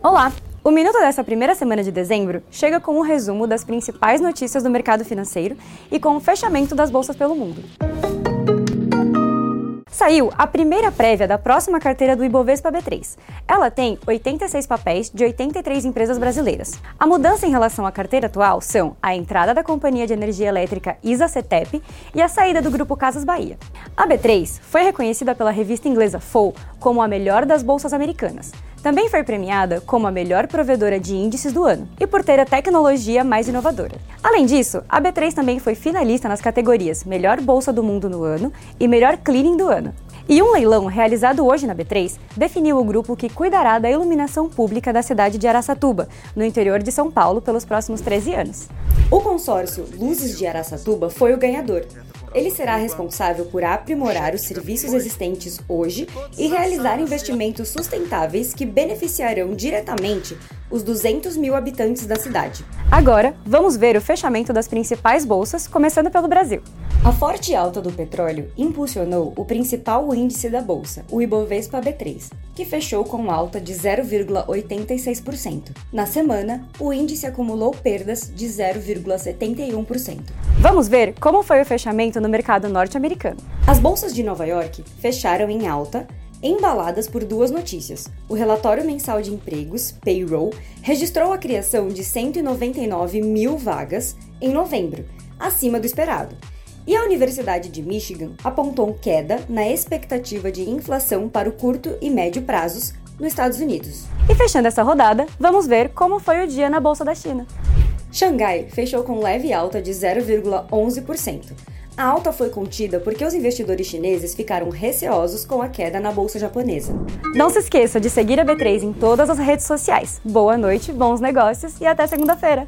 Olá! O minuto dessa primeira semana de dezembro chega com um resumo das principais notícias do mercado financeiro e com o fechamento das bolsas pelo mundo. Saiu a primeira prévia da próxima carteira do Ibovespa B3. Ela tem 86 papéis de 83 empresas brasileiras. A mudança em relação à carteira atual são a entrada da companhia de energia elétrica ISA-CETEP e a saída do grupo Casas Bahia. A B3 foi reconhecida pela revista inglesa Fool como a melhor das bolsas americanas. Também foi premiada como a melhor provedora de índices do ano e por ter a tecnologia mais inovadora. Além disso, a B3 também foi finalista nas categorias Melhor Bolsa do Mundo no ano e Melhor Cleaning do ano. E um leilão realizado hoje na B3 definiu o grupo que cuidará da iluminação pública da cidade de Araçatuba, no interior de São Paulo, pelos próximos 13 anos. O consórcio Luzes de Araçatuba foi o ganhador, ele será responsável por aprimorar os serviços existentes hoje e realizar investimentos sustentáveis que beneficiarão diretamente os 200 mil habitantes da cidade. Agora, vamos ver o fechamento das principais bolsas, começando pelo Brasil. A forte alta do petróleo impulsionou o principal índice da bolsa, o Ibovespa B3, que fechou com alta de 0,86%. Na semana, o índice acumulou perdas de 0,71%. Vamos ver como foi o fechamento no mercado norte-americano. As bolsas de Nova York fecharam em alta embaladas por duas notícias. O relatório mensal de empregos, Payroll, registrou a criação de 199 mil vagas em novembro, acima do esperado. E a Universidade de Michigan apontou queda na expectativa de inflação para o curto e médio prazos nos Estados Unidos. E fechando essa rodada, vamos ver como foi o dia na Bolsa da China. Xangai fechou com leve alta de 0,11%. A alta foi contida porque os investidores chineses ficaram receosos com a queda na bolsa japonesa. Não se esqueça de seguir a B3 em todas as redes sociais. Boa noite, bons negócios e até segunda-feira!